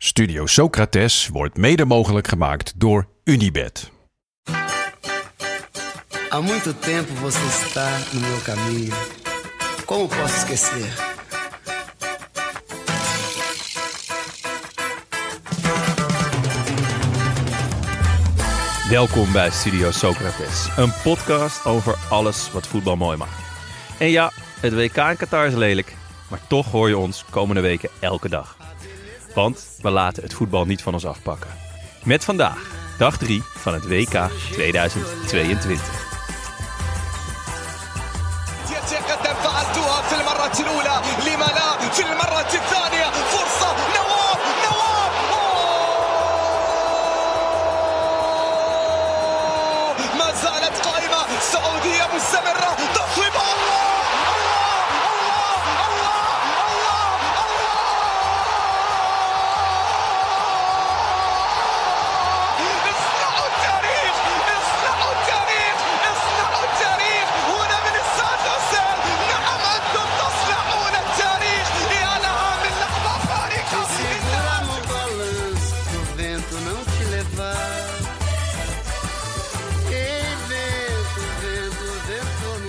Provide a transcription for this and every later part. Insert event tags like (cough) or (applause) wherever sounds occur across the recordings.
Studio Socrates wordt mede mogelijk gemaakt door Unibed. Há muito tempo você está no meu caminho. Como posso esquecer? Welkom bij Studio Socrates, een podcast over alles wat voetbal mooi maakt. En ja, het WK in Qatar is lelijk, maar toch hoor je ons komende weken elke dag. Want we laten het voetbal niet van ons afpakken. Met vandaag, dag 3 van het WK 2022.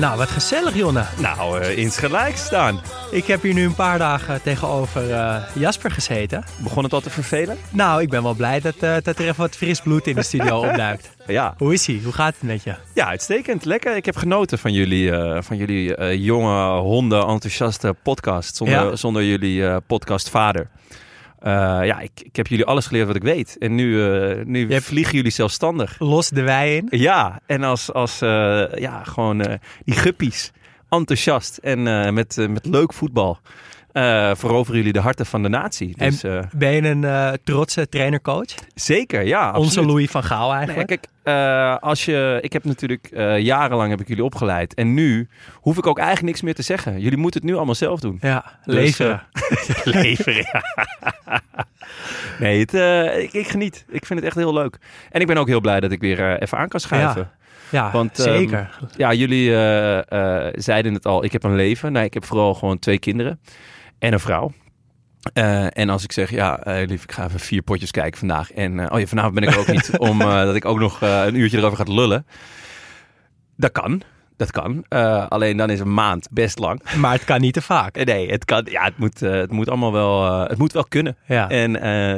Nou, wat gezellig, Jonne. Nou, uh, insgelijk staan. Ik heb hier nu een paar dagen tegenover eh, Jasper gezeten. Begon het al te vervelen? Nou, ik ben wel blij dat, eh, dat er even wat fris bloed in de studio (laughs) opduikt. Ja. Hoe is hij? Hoe gaat het met je? Ja, uitstekend. Lekker. Ik heb genoten van jullie, van jullie jonge, honden, enthousiaste podcast. Zonder, Ja. zonder jullie podcastvader. Eh, ja, ik, ik heb jullie alles geleerd wat ik weet. En nu, eh, nu vliegen jullie zelfstandig. Los de wei in. Ja, en als, als eh, ja, gewoon die guppies. Enthousiast en met, met leuk voetbal. Eh, veroveren jullie de harten van de natie. Dus eh, ben je een eh, trotse trainercoach? zeker, ja. Onze absoluut. Louis van Gaal Nee, eigenlijk. kijk, eh, als je, ik heb natuurlijk jarenlang heb ik jullie opgeleid. En nu hoef ik ook eigenlijk niks meer te zeggen. Jullie moeten het nu allemaal zelf doen. ja, Dus, leveren. eh, (laughs) leveren, ja. (laughs) Nee, het, ik, ik geniet. Ik vind het echt heel leuk. En ik ben ook heel blij dat ik weer even aan kan schuiven. ja, want, ehm, zeker. Ja, jullie zeiden het al. Ik heb een leven. Nee, ik heb vooral gewoon twee kinderen. En een vrouw. Eh, en als ik zeg, ja, eh, lief, ik ga even vier potjes kijken vandaag. En eh, oh ja, vanavond ben ik er ook niet. (laughs) om eh, dat ik ook nog een uurtje erover ga lullen. Dat kan. Dat kan. Alleen dan is een maand best lang. Maar het kan niet te vaak. (laughs) Nee, het kan. Ja, het moet, het moet allemaal wel. het moet wel kunnen. Ja. En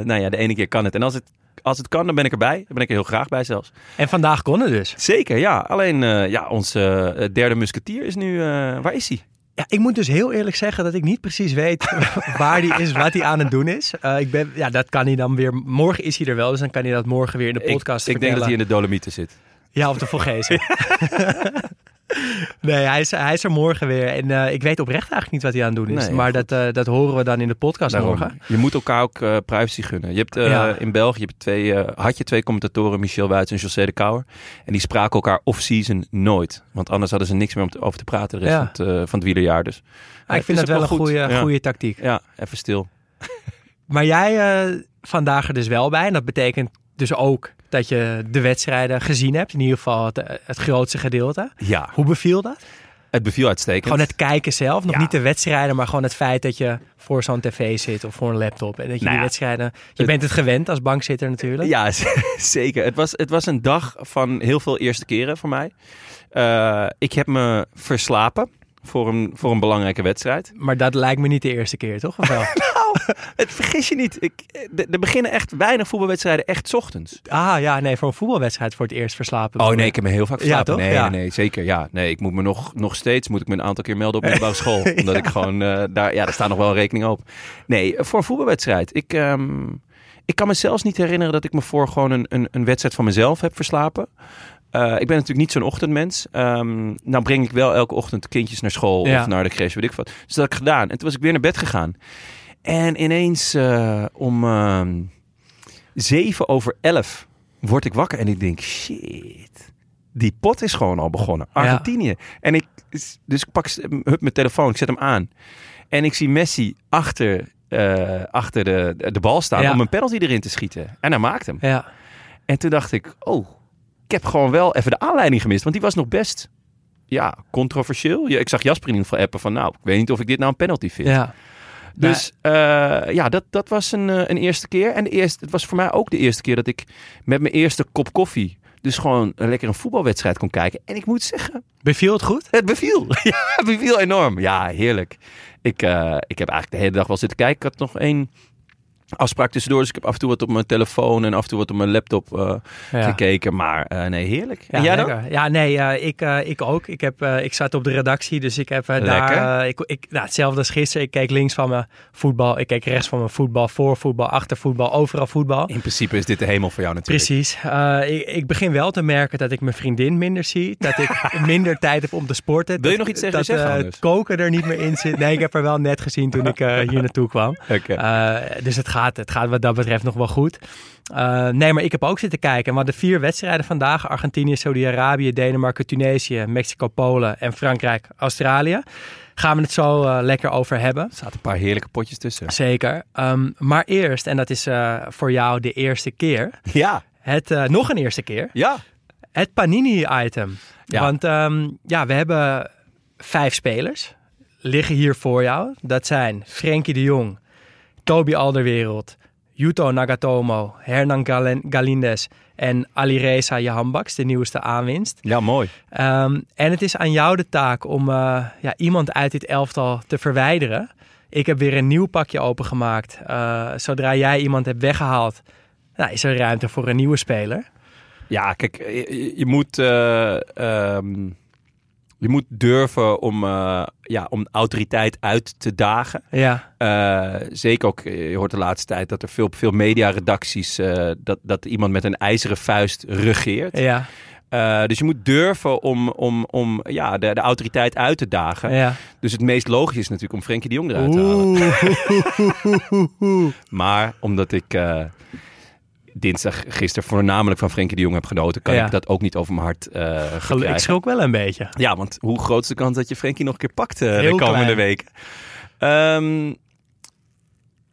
nou ja, de ene keer kan het. En als het, als het kan, dan ben ik erbij. Dan ben ik er heel graag bij zelfs. En vandaag kon het dus. Zeker, ja. Alleen, ja, onze derde musketier is nu. waar is hij? Ja, ik moet dus heel eerlijk zeggen dat ik niet precies weet (laughs) waar die is, wat hij aan het doen is. Eh, ik ben, ja, dat kan hij dan weer. Morgen is hij er wel, dus dan kan hij dat morgen weer in de podcast ik, ik denk dat hij in de Dolomieten zit. Ja, of de Vogezen. (laughs) (laughs) nee, hij is, hij is er morgen weer. En eh, ik weet oprecht eigenlijk niet wat hij aan het doen is. Nee, maar goed. dat, eh, dat horen we dan in de podcast Daarom. morgen. Je moet elkaar ook eh, privacy gunnen. Je hebt Ja. in België je hebt twee, had je twee commentatoren, Michel Wuits en José de Kouwer. En die spraken elkaar off-season nooit. Want anders hadden ze niks meer om te- over te praten de rest Ja. van, het, van het wielerjaar. Dus. Ah, ik vind dat wel een goede, Ja. goede tactiek. Ja, even stil. (laughs) Maar jij vandaag er dus wel bij. En dat betekent dus ook dat je de wedstrijden gezien hebt. In ieder geval het, het grootste gedeelte. Ja, Hoe beviel dat? het beviel uitstekend. Gewoon het kijken zelf. Nog Ja. niet de wedstrijden, maar gewoon het feit dat je voor zo'n tv zit of voor een laptop. En dat je Nou die wedstrijden... Je bent het gewend als bankzitter natuurlijk. Ja, (laughs) zeker. Het was, het was een dag van heel veel eerste keren voor mij. Eh, ik heb me verslapen voor een, voor een belangrijke wedstrijd. Maar dat lijkt me niet de eerste keer, toch? Of wel? (laughs) (laughs) Het vergis je niet. Ik, er er beginnen echt weinig voetbalwedstrijden echt 's ochtends. ah ja, nee, voor een voetbalwedstrijd voor het eerst verslapen. Oh nee, ik heb me heel vaak Ja, verslapen. toch? Nee, Ja. nee, zeker. Ja, nee, ik moet me nog, nog steeds moet ik me een aantal keer melden op (laughs) middelbare school. Omdat ik gewoon eh, daar, ja, daar staat nog wel een rekening op. Nee, voor een voetbalwedstrijd. Ik, ehm, ik kan me zelfs niet herinneren dat ik me voor gewoon een, een, een wedstrijd van mezelf heb verslapen. Eh, ik ben natuurlijk niet zo'n ochtendmens. Ehm nou breng ik wel elke ochtend kindjes naar school Ja. of naar de crash, weet ik wat. Dus dat heb ik gedaan. En toen was ik weer naar bed gegaan. En ineens eh, om ehm, zeven over elf word ik wakker en ik denk, shit, die pot is gewoon al begonnen. Argentinië. En ik, dus ik pak hup, mijn telefoon, ik zet hem aan. En ik zie Messi achter, eh, achter de, de bal staan Ja. om een penalty erin te schieten. En hij maakt hem. Ja. En toen dacht ik, oh, ik heb gewoon wel even de aanleiding gemist. Want die was nog best, ja, controversieel. Ja, ik zag Jasper in ieder geval appen van, nou, ik weet niet of ik dit nou een penalty vind. ja. Dus eh, ja, dat, dat was een, eh, een eerste keer. En de eerste, het was voor mij ook de eerste keer dat ik met mijn eerste kop koffie... dus gewoon lekker een voetbalwedstrijd kon kijken. En ik moet zeggen, Beviel het goed? het beviel. (laughs) ja, het beviel enorm. Ja, heerlijk. Ik, eh, ik heb eigenlijk de hele dag wel zitten kijken. Ik had nog één afspraak tussendoor. Dus ik heb af en toe wat op mijn telefoon en af en toe wat op mijn laptop eh, Ja. gekeken. Maar eh, nee, heerlijk. Ja, en jij dan? lekker. Ja, nee, eh, ik, ik ook. Ik, heb, ik zat op de redactie, dus ik heb daar... Ik, ik, nou, hetzelfde als gisteren. Ik keek links van me voetbal. Ik keek rechts van me voetbal. Voor voetbal, achter voetbal, overal voetbal. In principe is dit de hemel voor jou natuurlijk. Precies. Ik, ik begin wel te merken dat ik mijn vriendin minder zie. Dat ik (laughs) minder tijd heb om te sporten. Wil je Dat- nog iets tegen dat, zeggen het koken er niet meer in zit. Nee, ik heb er wel net gezien toen ik hier naartoe kwam. (laughs) Oké. Eh, dus het gaat, het gaat wat dat betreft nog wel goed. Eh, nee, maar ik heb ook zitten kijken. We hadden vier wedstrijden vandaag. Argentinië, Saudi-Arabië, Denemarken, Tunesië, Mexico, Polen en Frankrijk, Australië. Gaan we het zo eh, lekker over hebben. Er zaten een paar heerlijke potjes tussen. Zeker. Ehm, maar eerst, en dat is eh, voor jou de eerste keer. Ja, Het, nog een eerste keer. ja. Het Panini-item. Ja. Want ehm, ja, we hebben vijf spelers. Liggen hier voor jou. Dat zijn Frenkie de Jong, Toby Alderwereld, Yuto Nagatomo, Hernan Galindes en Alireza Jahambaks, de nieuwste aanwinst. Ja, mooi. Ehm, en het is aan jou de taak om eh, ja, iemand uit dit elftal te verwijderen. Ik heb weer een nieuw pakje opengemaakt. Eh, zodra jij iemand hebt weggehaald, nou, is er ruimte voor een nieuwe speler. Ja, kijk, je, je moet, eh, ehm, je moet durven om, eh, ja, om autoriteit uit te dagen. Ja, Eh, zeker ook, je hoort de laatste tijd dat er veel, veel mediaredacties, eh dat, dat iemand met een ijzeren vuist regeert. ja, Eh, dus je moet durven om, om, om ja, de, de autoriteit uit te dagen. ja. Dus het meest logisch is natuurlijk om Frenkie de Jong eruit te halen. (laughs) Maar omdat ik eh, dinsdag gisteren voornamelijk van Frenkie de Jong heb genoten, kan Ja. ik dat ook niet over mijn hart eh Gelu- ik schrok wel een beetje. Ja, want hoe groot is de kans dat je Frenkie nog een keer pakt eh, de komende klein. weken? Ehm,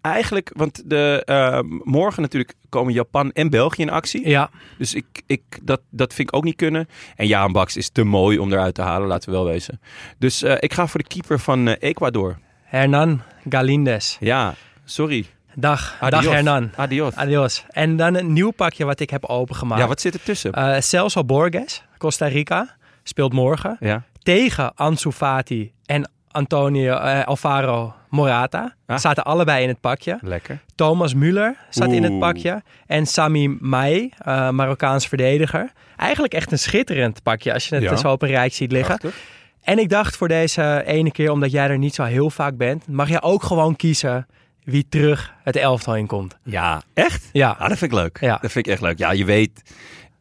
eigenlijk, want de, ehm, morgen natuurlijk komen Japan en België in actie. Ja, Dus ik, ik, dat, dat vind ik ook niet kunnen. En Jaan Baks is te mooi om eruit te halen, laten we wel wezen. Dus eh, ik ga voor de keeper van eh, Ecuador. Hernan Galindes. Ja, sorry. Dag, Adios. dag Hernan. Adios. Adios. En dan een nieuw pakje wat ik heb opengemaakt. Ja, wat zit er tussen? Eh, Celso Borges, Costa Rica, speelt morgen ja. tegen Ansu Fati en Antonio eh, Alvaro Morata. Ah. Zaten allebei in het pakje. Lekker. Thomas Müller zat in het pakje. En Sami Mai, eh Marokkaans verdediger. Eigenlijk echt een schitterend pakje als je het Ja. zo op een rijk ziet liggen. Prachtig. En ik dacht voor deze ene keer, omdat jij er niet zo heel vaak bent, mag jij ook gewoon kiezen wie terug het elftal in komt. Ja, echt? Ja, Ah, dat vind ik leuk. Ja. Dat vind ik echt leuk. Ja, je weet,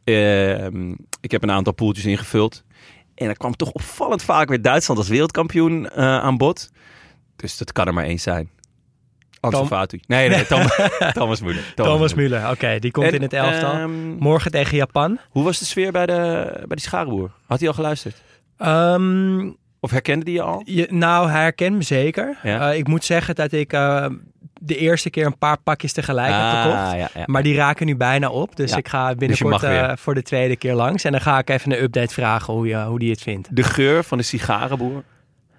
ehm, ik heb een aantal poeltjes ingevuld. En er kwam toch opvallend vaak weer Duitsland als wereldkampioen eh, aan bod. Dus dat kan er maar één zijn. Ansu. Nee, nee, (laughs) Tom, Thomas Müller. Thomas Müller. Oké, die komt En, in het elftal. ehm, Morgen tegen Japan. hoe was de sfeer bij, de, bij die scharenboer? Had hij al geluisterd? Ehm, Of herkende die je al? je, nou, hij herkent me zeker. Ja. Eh, ik moet zeggen dat ik de eerste keer een paar pakjes tegelijk heb gekocht. Ah, ja, ja. Maar die raken nu bijna op. Dus Ja. ik ga Dus binnenkort eh, voor de tweede keer langs. En dan ga ik even een update vragen hoe, je, hoe die het vindt. De geur van de sigarenboer,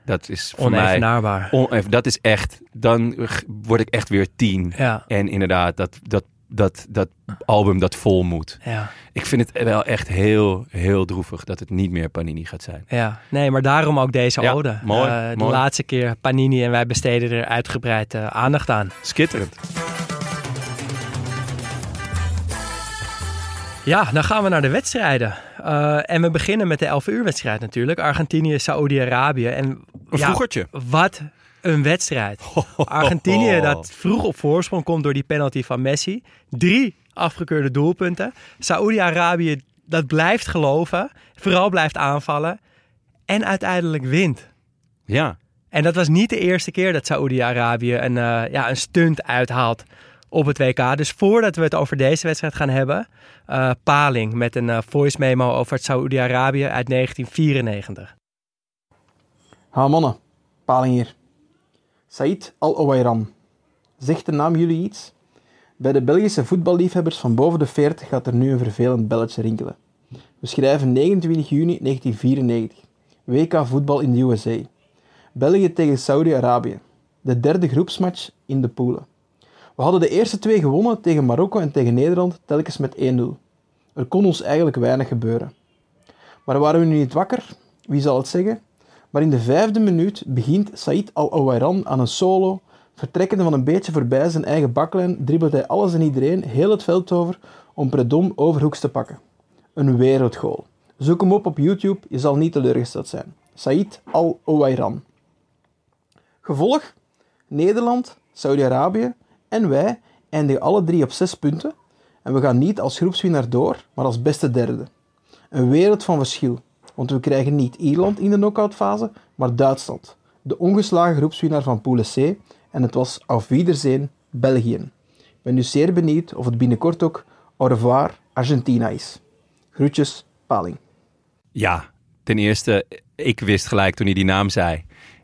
dat is voor mij... Onevenaarbaar. Oneven, dat is echt, dan word ik echt weer tien. Ja, En inderdaad, dat, dat, dat, dat album dat vol moet. ja, Ik vind het wel echt heel, heel droevig dat het niet meer Panini gaat zijn. ja. Nee, maar daarom ook deze Ja, ode. mooi, Eh, de mooi. laatste keer Panini en wij besteden er uitgebreid eh, aandacht aan. Schitterend. Ja, dan gaan we naar de wedstrijden. Eh, en we beginnen met de 11 uur wedstrijd natuurlijk. Argentinië, Saoedi-Arabië. En Een ja, vroegertje. Wat een wedstrijd. (laughs) Argentinië dat vroeg op voorsprong komt door die penalty van Messi. Drie afgekeurde doelpunten. Saoedi-Arabië dat blijft geloven. Vooral blijft aanvallen. En uiteindelijk wint. Ja. En dat was niet de eerste keer dat Saoedi-Arabië een, eh, ja, een stunt uithaalt op het WK. Dus voordat we het over deze wedstrijd gaan hebben, eh, Paling met een eh, voice memo over het Saoedi-Arabië uit 1994. Ha mannen, paling hier. Said Al-Owairan. Zegt de naam jullie iets? Bij de Belgische voetballiefhebbers van boven de 40 gaat er nu een vervelend belletje rinkelen. We schrijven 29 juni 1994. WK voetbal in de USA. België tegen Saudi-Arabië. De derde groepsmatch in de poelen. We hadden de eerste twee gewonnen tegen Marokko en tegen Nederland, telkens met 1-0. Er kon ons eigenlijk weinig gebeuren. Maar waren we nu niet wakker? Wie zal het zeggen? Maar in de vijfde minuut begint Said Al-Owairan aan een solo. Vertrekkende van een beetje voorbij zijn eigen baklijn, dribbelt hij alles en iedereen heel het veld over om Predom overhoeks te pakken. Een wereldgoal. Zoek hem op op YouTube, je zal niet teleurgesteld zijn. Said Al-Owairan. Gevolg? Nederland, Saudi-Arabië en wij eindigen alle drie op zes punten. En we gaan niet als groepswinnaar door, maar als beste derde. Een wereld van verschil. Want we krijgen niet Ierland in de knock-outfase, maar Duitsland. De ongeslagen groepswinnaar van Pool C. En het was auf Wiedersehen België. Ik ben nu zeer benieuwd of het binnenkort ook au revoir Argentina is. Groetjes, Paling. Ja, ten eerste, ik wist gelijk toen hij die naam zei.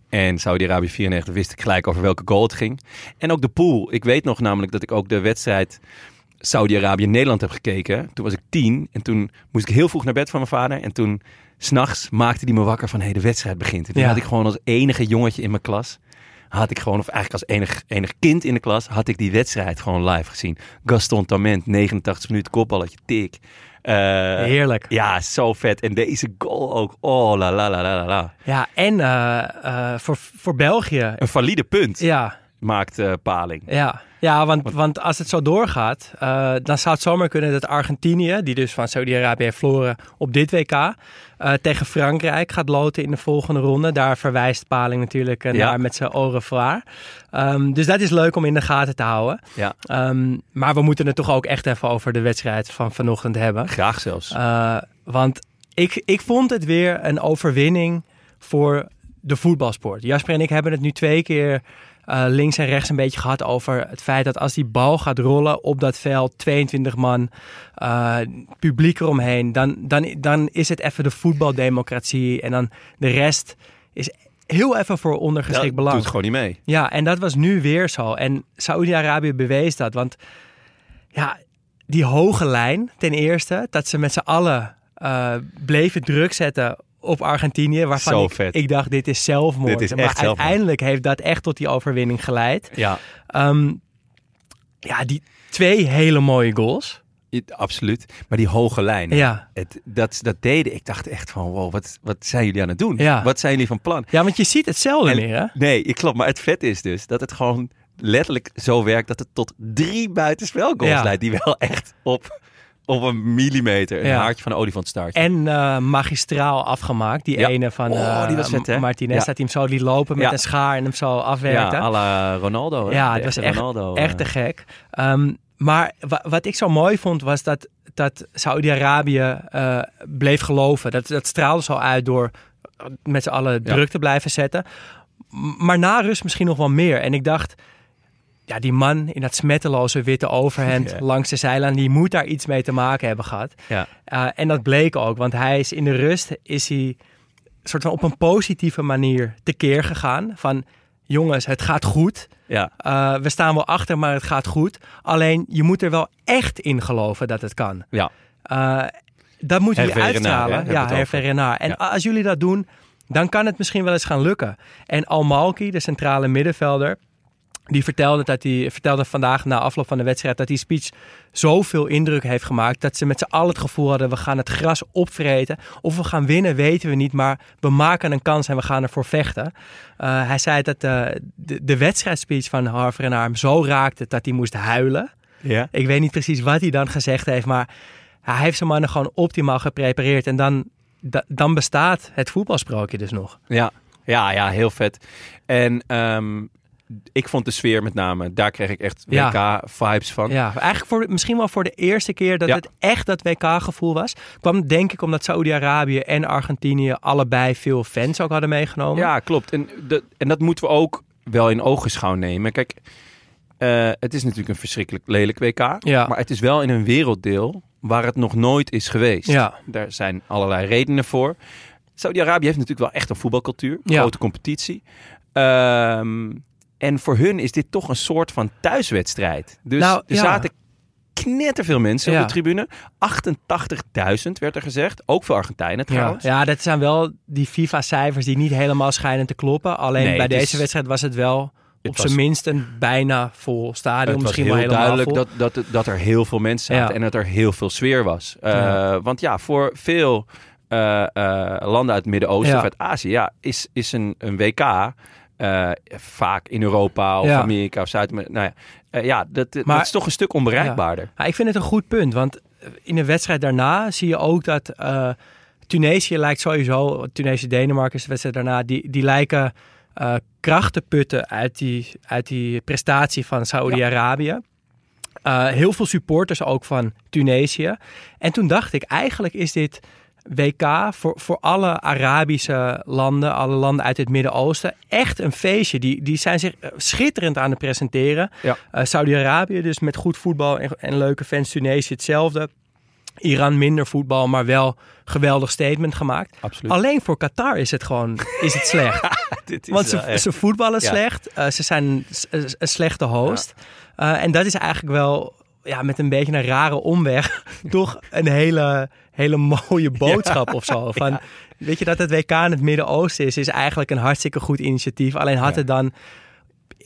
En Saudi-Arabië 94 wist ik gelijk over welke goal het ging. En ook de pool. Ik weet nog namelijk dat ik ook de wedstrijd Saudi-Arabië-Nederland heb gekeken. Toen was ik tien en toen moest ik heel vroeg naar bed van mijn vader. En toen, s'nachts, maakte hij me wakker van, hé, de wedstrijd begint. En toen Ja. had ik gewoon als enige jongetje in mijn klas, had ik gewoon, of eigenlijk als enig, enig kind in de klas, had ik die wedstrijd gewoon live gezien. Gaston Tament, 89 minuten, kopballetje, tik. Eh, Heerlijk. ja, zo vet. En deze goal ook. Oh, la la la la la, la. Ja, en eh, eh, voor, voor België. Een valide punt Ja, maakt eh, Paling. ja. ja want, want als het zo doorgaat, eh, dan zou het zomaar kunnen dat Argentinië, die dus van Saudi-Arabië heeft verloren op dit WK, eh, tegen Frankrijk gaat loten in de volgende ronde. Daar verwijst Paling natuurlijk Ja. naar met zijn au revoir. Ehm, dus dat is leuk om in de gaten te houden. Ja, Ehm, maar we moeten het toch ook echt even over de wedstrijd van vanochtend hebben. graag zelfs. Want ik, ik vond het weer een overwinning voor de voetbalsport. Jasper en ik hebben het nu twee keer uh, links en rechts een beetje gehad over het feit dat als die bal gaat rollen op dat veld, 22 man, uh, publiek eromheen, dan, dan, dan is het even de voetbaldemocratie en dan de rest is heel even voor ondergeschikt dat belang. doet gewoon niet mee. Ja, en dat was nu weer zo. En Saoedi-Arabië bewees dat. Want ja, die hoge lijn ten eerste, dat ze met z'n allen uh, bleven druk zetten op Argentinië. Waarvan Zo ik, vet. ik dacht, dit is zelfmoord. Dit is maar zelfmoord. uiteindelijk heeft dat echt tot die overwinning geleid. Ja, Um, ja, die twee hele mooie goals. absoluut. Maar die hoge lijn, Ja. het, dat, dat deden. Ik dacht echt van, wow, wat, wat zijn jullie aan het doen? Ja. Wat zijn jullie van plan? Ja, want je ziet hetzelfde En- meer, hè? Nee, ik klopt. Maar het vet is dus dat het gewoon letterlijk zo werkt dat het tot drie buitenspelgoals Ja. leidt. Die wel echt op, op een millimeter, een Ja. haartje van een olifant start. En eh, magistraal afgemaakt. Die Ja. ene van Oh, eh, die was vet, hè? Martinez. Ja. Dat hij hem zo liet lopen met een schaar en hem zo afwerkte. ja, à la Ronaldo. hè? Ja, het was echt, Ronaldo, echt eh. te gek. Ehm, maar wa- wat ik zo mooi vond was dat, dat Saudi-Arabië bleef geloven. Dat, dat straalde zo uit door met z'n allen druk te blijven zetten. Maar na rust misschien nog wel meer. En ik dacht, ja, die man in dat smetteloze witte overhemd (laughs) langs de zijlijn, die moet daar iets mee te maken hebben gehad. Ja. Uh, en dat bleek ook, want hij is in de rust is hij soort van op een positieve manier tekeer gegaan. Van jongens, het gaat goed. Ja, Uh, we staan wel achter, maar het gaat goed. Alleen je moet er wel echt in geloven dat het kan. ja. Uh, dat jullie Renard, hè, uitstralen. ja. Hervé. En Ja. als jullie dat doen, dan kan het misschien wel eens gaan lukken. En Al-Malki, de centrale middenvelder, die vertelde, dat hij, vertelde vandaag na afloop van de wedstrijd dat die speech zoveel indruk heeft gemaakt dat ze met z'n allen het gevoel hadden we gaan het gras opvreten. Of we gaan winnen weten we niet, maar we maken een kans en we gaan ervoor vechten. Uh, hij zei dat uh, de, de wedstrijdspeech van Harve Renard hem zo raakte dat hij moest huilen. ja. Ik weet niet precies wat hij dan gezegd heeft, maar hij heeft zijn mannen gewoon optimaal geprepareerd. En dan, da- dan bestaat het voetbalsprookje dus nog. Ja, ja, ja heel vet. En ehm, ik vond de sfeer met name, daar kreeg ik echt. WK-vibes van. Ja, eigenlijk voor, misschien wel voor de eerste keer dat Ja. het echt dat WK-gevoel was. Kwam denk ik omdat Saoedi-Arabië en Argentinië allebei veel fans ook hadden meegenomen. Ja, klopt. En, de, en dat moeten we ook wel in ogenschouw nemen. Kijk, eh, het is natuurlijk een verschrikkelijk lelijk WK. Ja. Maar het is wel in een werelddeel waar het nog nooit is geweest. Ja. Daar zijn allerlei redenen voor. Saudi-Arabië heeft natuurlijk wel echt een voetbalcultuur. Ja. Grote competitie. Ehm, en voor hun is dit toch een soort van thuiswedstrijd. Dus Nou, er ja. zaten knetterveel mensen Ja. op de tribune. 88.000 werd er gezegd. Ook veel Argentijnen trouwens. ja, dat zijn wel die FIFA-cijfers die niet helemaal schijnen te kloppen. Alleen Nee, bij is- deze wedstrijd was het wel Het op was- zijn minst een bijna vol stadion. Het was misschien heel wel duidelijk vol. dat, dat, dat er heel veel mensen zaten Ja. en dat er heel veel sfeer was. Eh. Want ja, voor veel eh, eh, landen uit het Midden-Oosten of uit Azië ja, is, is een, een WK eh, vaak in Europa of Ja. Amerika of Zuid-Amerika. Nou ja, eh, ja dat, dat Maar- is toch een stuk onbereikbaarder. Ja, ik vind het een goed punt, want in de wedstrijd daarna zie je ook dat eh, Tunesië lijkt sowieso, Tunesië-Denemarken is de wedstrijd daarna, die, die lijken eh, kracht te putten uit die, uit die prestatie van Saoedi-Arabië. Eh, heel veel supporters ook van Tunesië. En toen dacht ik, eigenlijk is dit WK voor, voor alle Arabische landen, alle landen uit het Midden-Oosten, echt een feestje. Die, die zijn zich eh, schitterend aan het presenteren. Ja. Eh, Saudi-Arabië dus met goed voetbal en, en leuke fans. Tunesië hetzelfde. Iran minder voetbal, maar wel geweldig statement gemaakt. Absoluut. Alleen voor Qatar is het gewoon is het slecht. (laughs) Dit is Want ze, echt- ze voetballen Ja. slecht. eh, ze zijn een, slechte host. Eh, en dat is eigenlijk wel ja, met een beetje een rare omweg (laughs) toch een hele, hele mooie boodschap of zo. Van, Weet je dat het WK in het Midden-Oosten is, is eigenlijk een hartstikke goed initiatief. Alleen had Ja. het dan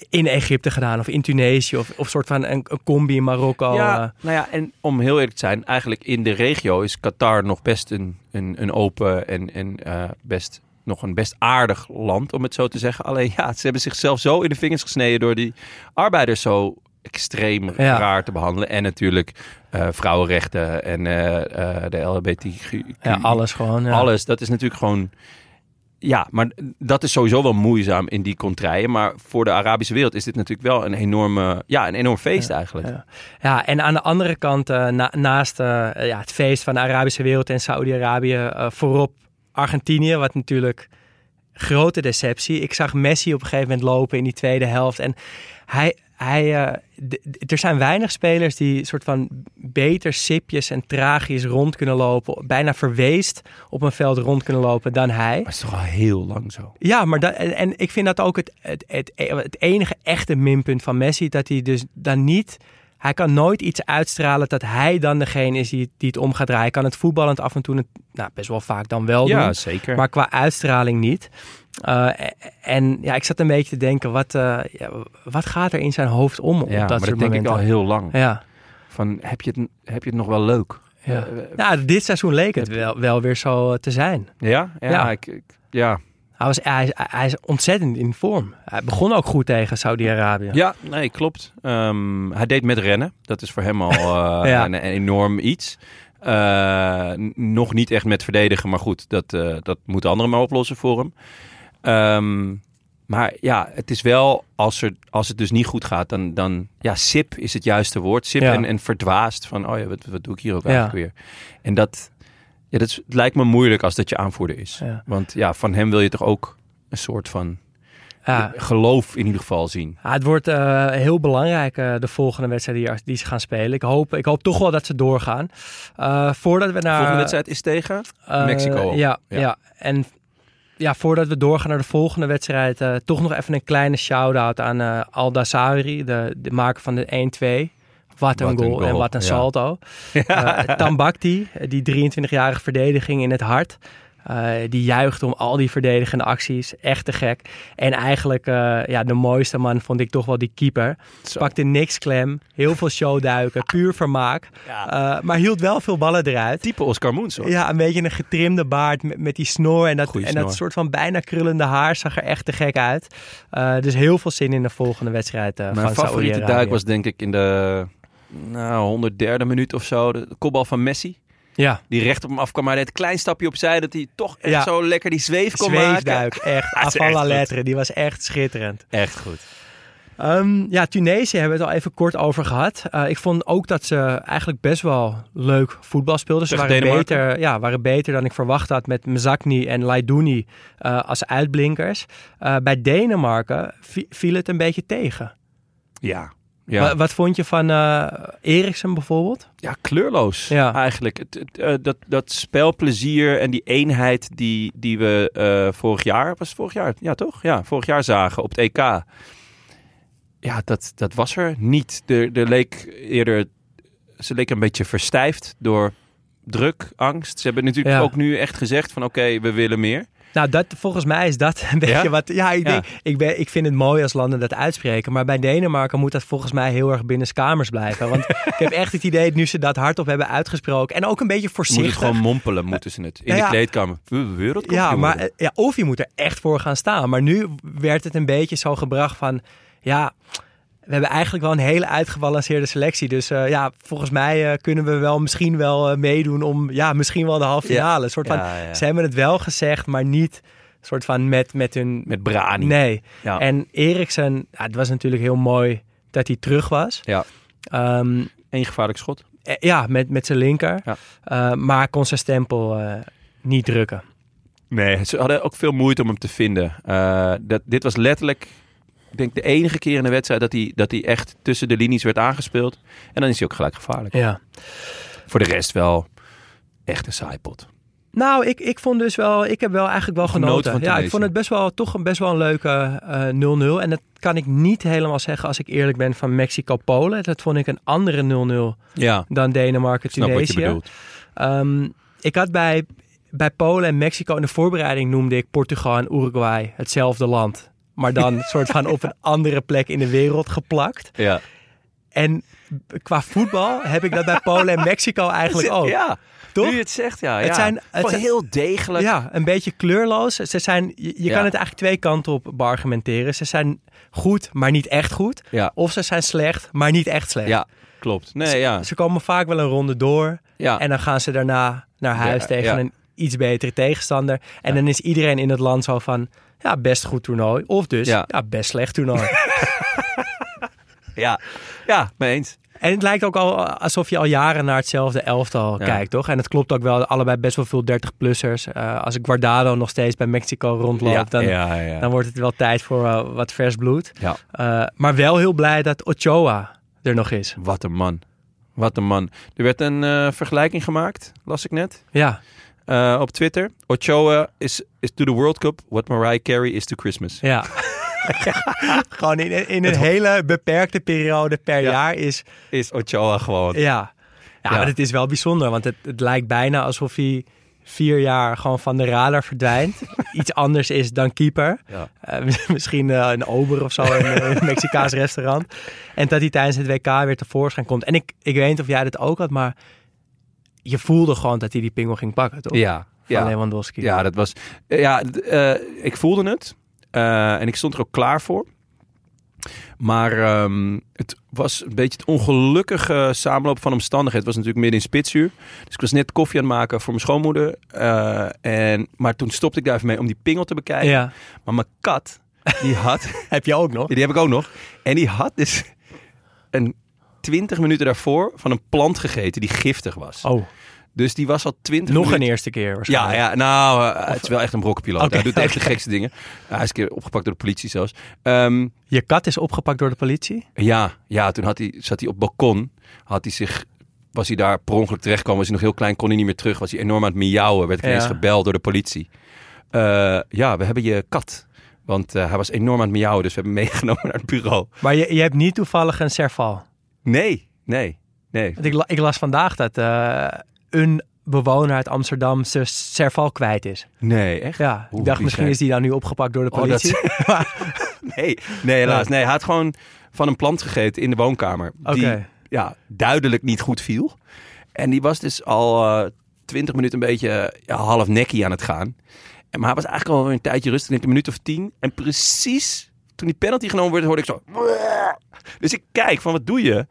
in Egypte gedaan of in Tunesië of, of soort van een, een combi in Marokko. Ja, eh. nou ja, en om heel eerlijk te zijn, eigenlijk in de regio is Qatar nog best een, een, een open en, en eh, best nog een best aardig land, om het zo te zeggen. Alleen ja, ze hebben zichzelf zo in de vingers gesneden door die arbeiders zo extreem Ja. raar te behandelen. En natuurlijk eh, vrouwenrechten en eh, eh, de LHBTQ. ja, alles gewoon. Ja. Alles, dat is natuurlijk gewoon... Ja, maar dat is sowieso wel moeizaam in die contraien. Maar voor de Arabische wereld is dit natuurlijk wel een enorme, ja, een enorm feest eigenlijk. ja. Ja, en aan de andere kant, na- naast ja, het feest van de Arabische wereld en Saoedi-Arabië, eh, voorop Argentinië, wat natuurlijk grote deceptie. Ik zag Messi op een gegeven moment lopen in die tweede helft. En hij, hij, eh, er zijn weinig spelers die soort van beter sipjes en tragisch rond kunnen lopen. Bijna verweest op een veld rond kunnen lopen dan hij. Maar het is toch al heel lang zo. Ja, maar dat, en, en ik vind dat ook het, het, het, het enige echte minpunt van Messi. Dat hij dus dan niet. Hij kan nooit iets uitstralen dat hij dan degene is die, die het om gaat draaien. Hij kan het voetballend af en toe nou, best wel vaak dan wel doen. zeker. Maar qua uitstraling niet. Uh, en ja, ik zat een beetje te denken, wat, uh, ja, wat gaat er in zijn hoofd om op ja, dat maar dat denk ik al heel lang. Ja. Van, heb je, het, heb je het nog wel leuk? Ja. Uh, nou, dit seizoen leek het wel, wel weer zo te zijn. Ja? Ja, Ja. Ik, ik- ja. Hij, was, hij, hij is ontzettend in vorm. Hij begon ook goed tegen Saudi-Arabië. Ja, nee, klopt. Ehm, hij deed met rennen. Dat is voor hem al (laughs) eh, Ja. een, een enorm iets. Eh, nog niet echt met verdedigen, maar goed, dat, eh, dat moeten anderen maar oplossen voor hem. Ehm, maar ja, het is wel, als, er, als het dus niet goed gaat, dan, dan ja, sip is het juiste woord. Sip Ja. en, en verdwaasd van, oh ja, wat, wat doe ik hier ook Ja. eigenlijk weer? En dat, ja, dat is, het lijkt me moeilijk als dat je aanvoerder is. Ja. Want ja, van hem wil je toch ook een soort van Ja. geloof in ieder geval zien. Ja, het wordt eh, heel belangrijk eh, de volgende wedstrijd die, die ze gaan spelen. Ik hoop, ik hoop toch wel dat ze doorgaan. Eh, voordat we naar... De volgende wedstrijd is tegen Mexico. Ja, ja. Ja. en ja, voordat we doorgaan naar de volgende wedstrijd, toch nog even een kleine shout-out aan Al Dasauri, de, de maker van de 1-2. Wat een Wat een goal, en wat een ja. salto. (laughs) Eh Tambakti, die 23-jarige verdediging in het hart. eh, die juicht om al die verdedigende acties. Echt te gek. En eigenlijk eh, ja, de mooiste man vond ik toch wel die keeper. Zo. Pakte niks klem. Heel veel showduiken. (laughs) Puur vermaak. Maar hield wel veel ballen eruit. Type Oscar Moens hoor. Ja, een beetje een getrimde baard met, met die snor. En dat, en dat soort van bijna krullende haar zag er echt te gek uit. Dus heel veel zin in de volgende wedstrijd Mijn van favoriete duik was denk ik in de nou, 103e minuut of zo. De kopbal van Messi. Ja, Die recht op hem afkwam. Maar hij deed een klein stapje opzij. Dat hij toch echt Ja. zo lekker die zweef kon maken. zweefduik. (laughs) La echt goed. lettre. Die was echt schitterend. Echt goed. Ehm, ja, Tunesië hebben we het al even kort over gehad. Eh, ik vond ook dat ze eigenlijk best wel leuk voetbal speelden. Ze waren beter, ja, waren beter dan ik verwacht had met Mzakni en Laidouni eh, als uitblinkers. Eh, bij Denemarken vi- viel het een beetje tegen. Ja. Ja. Wat vond je van eh Eriksen bijvoorbeeld? Ja, kleurloos Ja. eigenlijk. Het, het, eh, dat, dat spelplezier en die eenheid die, die we eh, vorig jaar, was het vorig jaar? Ja, toch? Ja, vorig jaar zagen op het EK. Ja, dat, dat was er niet. Er, er leek eerder, ze leek een beetje verstijfd door druk, angst. Ze hebben natuurlijk Ja. ook nu echt gezegd van oké, we willen meer. Nou, dat, volgens mij is dat (laughs) een beetje Ja? wat... Ja, ik, Ja. Denk, ik, ben, ik vind het mooi als landen dat uitspreken. Maar bij Denemarken moet dat volgens mij heel erg binnen kamers blijven. Want (laughs) ik heb echt het idee, nu ze dat hardop hebben uitgesproken... en ook een beetje voorzichtig... gewoon mompelen, moeten ze het. In Ja, de kleedkamer. Wereldkampioen Ja, maar eh, ja, of je moet er echt voor gaan staan. Maar nu werd het een beetje zo gebracht van... Ja, we hebben eigenlijk wel een hele uitgebalanceerde selectie. Dus eh, ja, volgens mij eh, kunnen we wel misschien wel eh, meedoen om... Ja, misschien wel de halve finale. Een soort van, Ja, ja. Ze hebben het wel gezegd, maar niet... soort van met, met hun... Met Brani. Nee. Ja. En Eriksen, ja, het was natuurlijk heel mooi dat hij terug was. Ja. Ehm, Eén gevaarlijk schot. eh, ja, met, met zijn linker. Ja. Eh, maar kon zijn stempel eh, niet drukken. Nee, ze hadden ook veel moeite om hem te vinden. Eh, dat, dit was letterlijk, ik denk de enige keer in de wedstrijd dat hij, dat hij echt tussen de linies werd aangespeeld. En dan is hij ook gelijk gevaarlijk. Ja. Voor de rest wel echt een saaipot. Nou, ik, ik vond dus wel, ik heb wel eigenlijk wel Genoten ja, ik vond het best wel toch een best wel een leuke eh 0-0. En dat kan ik niet helemaal zeggen als ik eerlijk ben van Mexico-Polen. Dat vond ik een andere 0-0 Ja, dan Denemarken-Tunesië. bedoelt. Ehm, ik had bij, bij Polen en Mexico in de voorbereiding noemde ik Portugal en Uruguay hetzelfde land. Maar dan (laughs) soort van op een andere plek in de wereld geplakt. Ja. En qua voetbal heb ik dat bij Polen en Mexico (laughs) eigenlijk ook. Ja, Toch? nu je het zegt, ja. Het ja. zijn- het zijn- heel degelijk. Ja, een beetje kleurloos. Ze zijn, je je Ja. kan het eigenlijk twee kanten op beargumenteren. Ze zijn goed, maar niet echt goed. Ja. Of ze zijn slecht, maar niet echt slecht. Ja, klopt. Nee, ja. Ze komen vaak wel een ronde door. ja. En dan gaan ze daarna naar huis tegen een iets betere tegenstander. En dan is iedereen in het land zo van... Ja, best goed toernooi. Of dus, ja, Ja. best slecht toernooi. (laughs) ja. ja, mee eens. en het lijkt ook al alsof je al jaren naar hetzelfde elftal Ja. kijkt, toch? En het klopt ook wel. Allebei best wel veel 30-plussers. Eh, als ik Guardado nog steeds bij Mexico rondloopt... ja, dan, ja, dan wordt het wel tijd voor eh, wat vers bloed. ja. Eh, maar wel heel blij dat Ochoa er nog is. Wat een man. Wat een man. Er werd een vergelijking gemaakt, las ik net. Ja, eh, op Twitter. Ochoa is, is to the World Cup what Mariah Carey is to Christmas. ja. (laughs) Gewoon in, in een hele beperkte periode per Ja. jaar is... Is Ochoa gewoon. Ja, ja, Ja. maar het is wel bijzonder. Want het, het lijkt bijna alsof hij vier jaar gewoon van de radar verdwijnt. (laughs) Iets anders is dan keeper. Ja. Eh, misschien eh, een ober of zo in een Mexicaans restaurant. En dat hij tijdens het WK weer tevoorschijn komt. En ik, ik weet niet of jij dat ook had, maar je voelde gewoon dat hij die pingel ging pakken, toch? Ja, Van ja. Lewandowski. ja dat was. Ja, eh, ik voelde het. Eh, en ik stond er ook klaar voor. Maar ehm, het was een beetje het ongelukkige samenloop van omstandigheden. Het was natuurlijk midden in spitsuur. Dus ik was net koffie aan het maken voor mijn schoonmoeder. Eh, en, maar toen stopte ik daar even mee om die pingel te bekijken. Ja. Maar mijn kat, die had... (laughs) Heb je ook nog? Die heb ik ook nog. En die had dus een 20 minuten daarvoor van een plant gegeten die giftig was. Oh, Dus die was al 20 nog een eerste keer Ja, waarschijnlijk. ja, nou, eh, het is wel echt een brokkenpiloot. Oké, hij doet echt de (laughs) gekste dingen. hij is een keer opgepakt door de politie zelfs. Ehm, Je kat is opgepakt door de politie? ja, ja, toen had hij, zat hij op het balkon. Had hij zich, was hij daar per ongeluk terechtgekomen. Was hij nog heel klein, kon hij niet meer terug. Was hij enorm aan het miauwen. Werd ineens Ja. gebeld door de politie. Eh, ja, we hebben je kat. Want eh, hij was enorm aan het miauwen. Dus we hebben hem (laughs) meegenomen naar het bureau. Maar je, je hebt niet toevallig een serval? Nee, nee, nee. Want ik, ik las vandaag dat eh, een bewoner uit Amsterdam zijn serval kwijt is. Nee, echt? Ja, Oeh, ik dacht misschien is die dan nu opgepakt door de Oh, dat- politie. (laughs) (laughs) Nee, nee, helaas. Nee, hij had gewoon van een plant gegeten in de woonkamer. Die ja, duidelijk niet goed viel. En die was dus al twintig minuten een beetje ja, half nekkie aan het gaan. En, maar hij was eigenlijk al een tijdje rustig, denk een minuut of tien. En precies toen die penalty genomen werd, hoorde ik zo... Dus ik kijk van, wat doe je?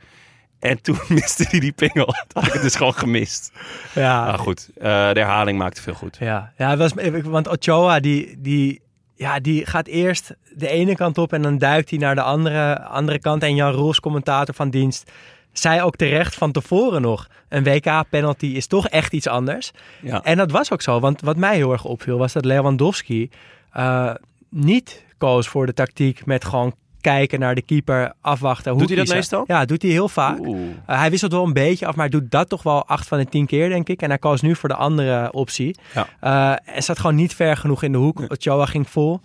En toen (laughs) miste hij die pingel. Toen had ik het dus gewoon gemist. ja, Maar goed, eh, de herhaling maakte veel goed. ja. ja het was, want Ochoa die, die ja, die gaat eerst de ene kant op en dan duikt hij naar de andere, andere kant. En Jan Roels, commentator van dienst, zei ook terecht van tevoren nog... een WK-penalty is toch echt iets anders. Ja. En dat was ook zo, want wat mij heel erg opviel was dat Lewandowski eh, niet koos voor de tactiek met gewoon kijken naar de keeper, afwachten. hoe Doet hij dat kiezen. meestal? Ja, doet hij heel vaak. Uh, hij wisselt wel een beetje af, maar doet dat toch wel acht van de tien keer, denk ik. En hij koos nu voor de andere optie. Ja. Uh, en zat gewoon niet ver genoeg in de hoek. Ochoa ging vol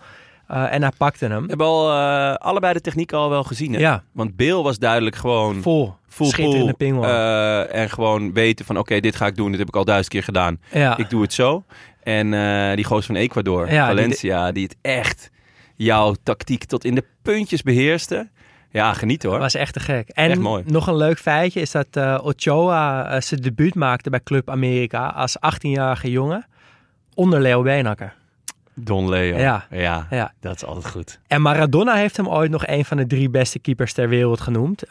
uh, en hij pakte hem. We hebben al eh, allebei de techniek al wel gezien. Hè? Ja. Want Bill was duidelijk gewoon Vol. full Schitterende eh, en gewoon weten van oké, dit ga ik doen. Dit heb ik al duizend keer gedaan. ja. Ik doe het zo. En eh, die goos van Ecuador, Ja, Valencia, die, het echt jouw tactiek tot in de puntjes beheerste. Ja, genieten hoor. was echt te gek. En Echt mooi. nog een leuk feitje is dat eh, Ochoa eh, zijn debuut maakte bij Club Amerika als 18-jarige jongen onder Leo Beenhakker. Don Leo. Ja. ja. Ja. Dat is altijd goed. En Maradona heeft hem ooit nog een van de drie beste keepers ter wereld genoemd.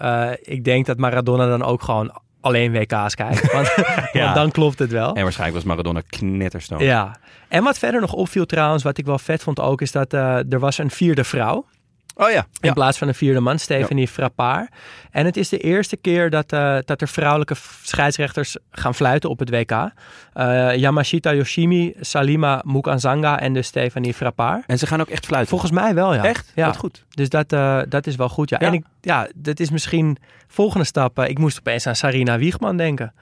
Ik denk dat Maradona dan ook gewoon alleen WK's kijkt. (laughs) Want, Ja. want dan klopt het wel. En waarschijnlijk was Maradona knetterstoom. Ja. En wat verder nog opviel trouwens, wat ik wel vet vond ook, is dat eh, er was een vierde vrouw. Oh ja. In ja. plaats van een vierde man, Stephanie Frappard. En het is de eerste keer dat, eh, dat er vrouwelijke scheidsrechters gaan fluiten op het WK. Eh, Yamashita Yoshimi, Salima Mukanzanga en dus Stephanie Frappard. En ze gaan ook echt fluiten. Volgens mij wel, ja. Echt? Ja. Wat goed. Dus dat, eh, dat is wel goed, ja. Ja. En ik, ja, dat is misschien volgende stap. ik moest opeens aan Sarina Wiegman denken.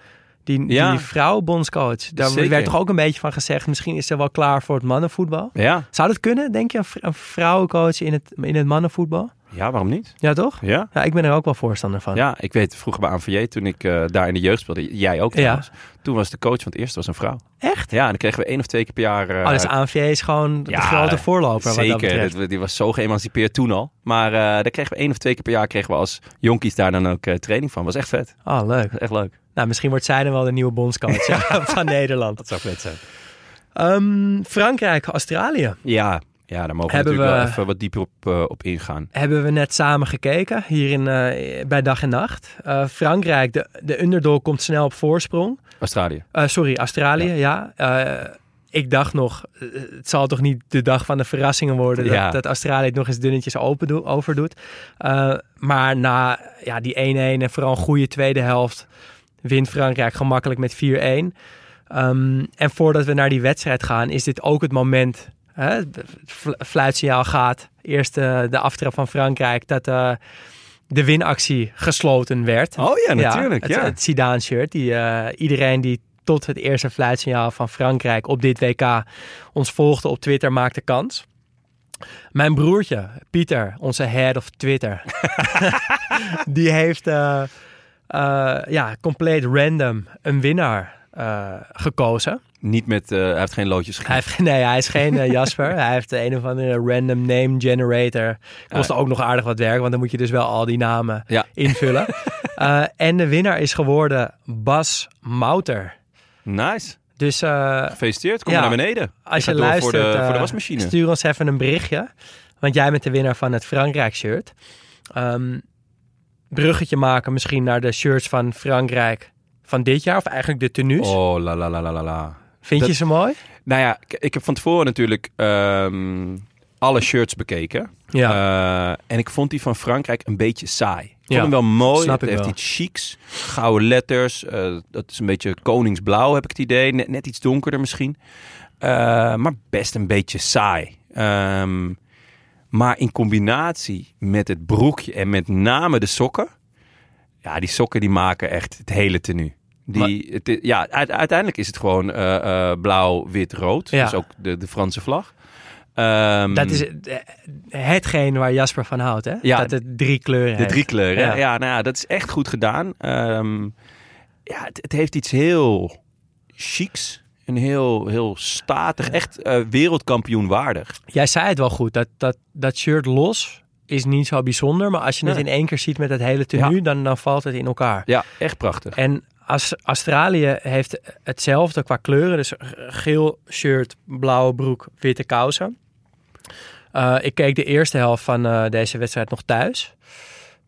Die, Ja. die vrouwbondscoach. Daar Zeker. werd toch ook een beetje van gezegd... misschien is ze wel klaar voor het mannenvoetbal. Ja. Zou dat kunnen, denk je? Een, vrouwencoach in het, in het mannenvoetbal? Ja, waarom niet? Ja, toch? Ja. Ja, ik ben er ook wel voorstander van. Ja, ik weet vroeger bij ANVJ, toen ik eh, daar in de jeugd speelde, jij ook Ja. trouwens. Toen was de coach van het eerste was een vrouw. Echt? Ja, en dan kregen we één of twee keer per jaar... eh, oh, dus ANVJ is gewoon de ja, grote voorloper Zeker, dat- die was zo geëmancipeerd toen al. Maar eh daar kregen we één of twee keer per jaar kregen we als jonkies daar dan ook training van. Was echt vet. Oh, leuk. Echt leuk. Nou, misschien wordt zij dan wel de nieuwe bondscoach (laughs) van Nederland. Dat zou vet zijn. Ehm, Frankrijk, Australië. Ja, ja daar mogen we Hebben natuurlijk we- wel even wat dieper op, eh, op ingaan. Hebben we net samen gekeken, hier in, eh, bij Dag en Nacht. Eh, Frankrijk, de, de underdog komt snel op voorsprong. Australië. Sorry, Australië, ja. Ik dacht nog, het zal toch niet de dag van de verrassingen worden... dat, Ja. dat Australië het nog eens dunnetjes open doet, overdoet. Maar na ja, die 1-1 en vooral een goede tweede helft... wint Frankrijk gemakkelijk met 4-1. Ehm, en voordat we naar die wedstrijd gaan, is dit ook het moment... Hè, het fl- fluitsignaal gaat. Eerst eh, de aftrap van Frankrijk, dat... eh, de winactie gesloten werd. Oh ja, natuurlijk. het, Ja, het Zidane-shirt. Die, eh, iedereen die tot het eerste fluitsignaal van Frankrijk op dit WK ons volgde op Twitter maakte kans. Mijn broertje, Pieter, onze head of Twitter, (laughs) die heeft ja, compleet random een winnaar eh, gekozen. Niet met, eh, hij heeft geen loodjes heeft, nee, hij is geen eh, (laughs) Jasper. hij heeft een of andere random name generator. Kost ook nog aardig wat werk, want dan moet je dus wel al die namen Ja. invullen. (laughs) Eh, en de winnaar is geworden Bas Mouter. Nice. Dus eh, Gefeliciteerd. Kom Ja. naar beneden. als je luistert, voor de, eh, voor de wasmachine. stuur ons even een berichtje. Want jij bent de winnaar van het Frankrijk-shirt. Ehm, bruggetje maken misschien naar de shirts van Frankrijk van dit jaar. Of eigenlijk de tenues. Oh, la la la la la. Vind je ze mooi? Nou ja, ik, heb van tevoren natuurlijk ehm, alle shirts bekeken. Ja. Eh, en ik vond die van Frankrijk een beetje saai. Ik Ja, vond hem wel mooi. snap het ik heeft wel. iets chics. Gouden letters. eh, dat is een beetje koningsblauw, heb ik het idee. Net, net iets donkerder misschien. Eh, maar best een beetje saai. Ehm, maar in combinatie met het broekje en met name de sokken. Ja, die sokken die maken echt het hele tenue. Die, het, ja, uite- uiteindelijk is het gewoon eh, eh, blauw, wit, rood. Ja. Dus ook de, de Franse vlag. Ehm, Dat is het- hetgeen waar Jasper van houdt, hè? Ja, dat het drie kleuren De heeft. drie kleuren. Ja. Ja, ja nou ja, dat is echt goed gedaan. Ehm, ja, het, het heeft iets heel chics. Een heel, heel statig. Echt eh, wereldkampioen waardig. Jij zei het wel goed, dat, dat, dat shirt los is niet zo bijzonder. Maar als je het in één keer ziet met het hele tenue, dan, dan valt het in elkaar. Ja, echt prachtig. En als Australië heeft hetzelfde qua kleuren. Dus geel shirt, blauwe broek, witte kousen. Eh, ik keek de eerste helft van eh, deze wedstrijd nog thuis.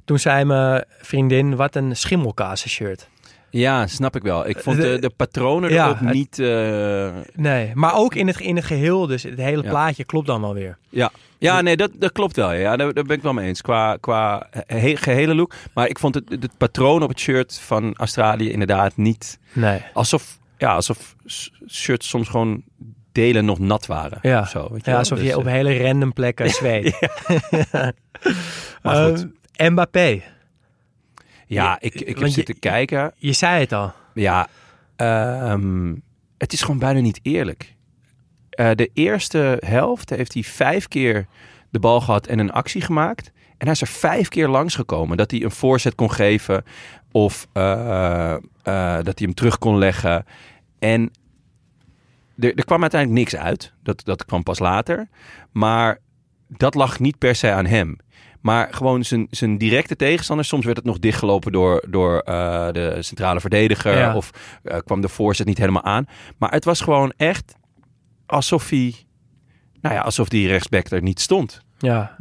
Toen zei mijn vriendin, wat een schimmelkazen shirt. Ja, snap ik wel. Ik vond De- de, patronen er Ja, ook het- niet... eh, Nee, maar ook in het, in het geheel, dus het hele Ja. plaatje klopt dan wel weer. Ja, ja nee, dat, dat klopt wel. Ja, daar, daar ben ik wel mee eens. Qua, qua he- gehele look. Maar ik vond het, het patroon op het shirt van Australië inderdaad niet... Nee. Alsof, ja, alsof shirts soms gewoon delen nog nat waren. Ja, zo, weet je ja alsof Dus, je op eh, hele random plekken (laughs) zweet. (laughs) Maar goed. Eh, Mbappé, Ja, ik, ik heb je- zitten kijken. je zei het al. Ja, ehm, het is gewoon bijna niet eerlijk. Eh, de eerste helft heeft hij vijf keer de bal gehad en een actie gemaakt. En hij is er vijf keer langs gekomen. Dat hij een voorzet kon geven of eh, eh, dat hij hem terug kon leggen. En er, er kwam uiteindelijk niks uit. Dat, dat kwam pas later. Maar dat lag niet per se aan hem. Maar gewoon zijn, zijn directe tegenstander. Soms werd het nog dichtgelopen door, door eh, de centrale verdediger. Ja. Of eh, kwam de voorzet niet helemaal aan. Maar het was gewoon echt alsof hij... Nou ja, alsof die rechtsback er niet stond. Ja,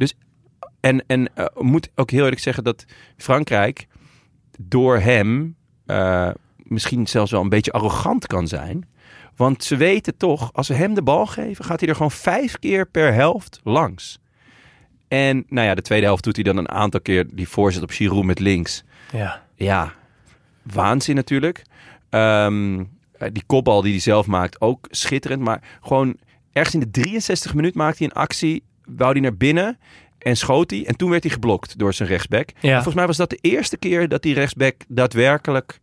En, en eh, moet ook heel eerlijk zeggen dat Frankrijk door hem misschien zelfs wel een beetje arrogant kan zijn. Want ze weten toch, als we hem de bal geven, gaat hij er gewoon vijf keer per helft langs. En nou ja, de tweede helft doet hij dan een aantal keer die voorzet op Giroud met links. ja. Ja, waanzin natuurlijk. Ehm, eh, die kopbal die hij zelf maakt, ook schitterend. Maar gewoon ergens in de 63 minuut maakt hij een actie. Wou hij naar binnen en schoot hij. En toen werd hij geblokt door zijn rechtsback. Ja. volgens mij was dat de eerste keer dat die rechtsback daadwerkelijk...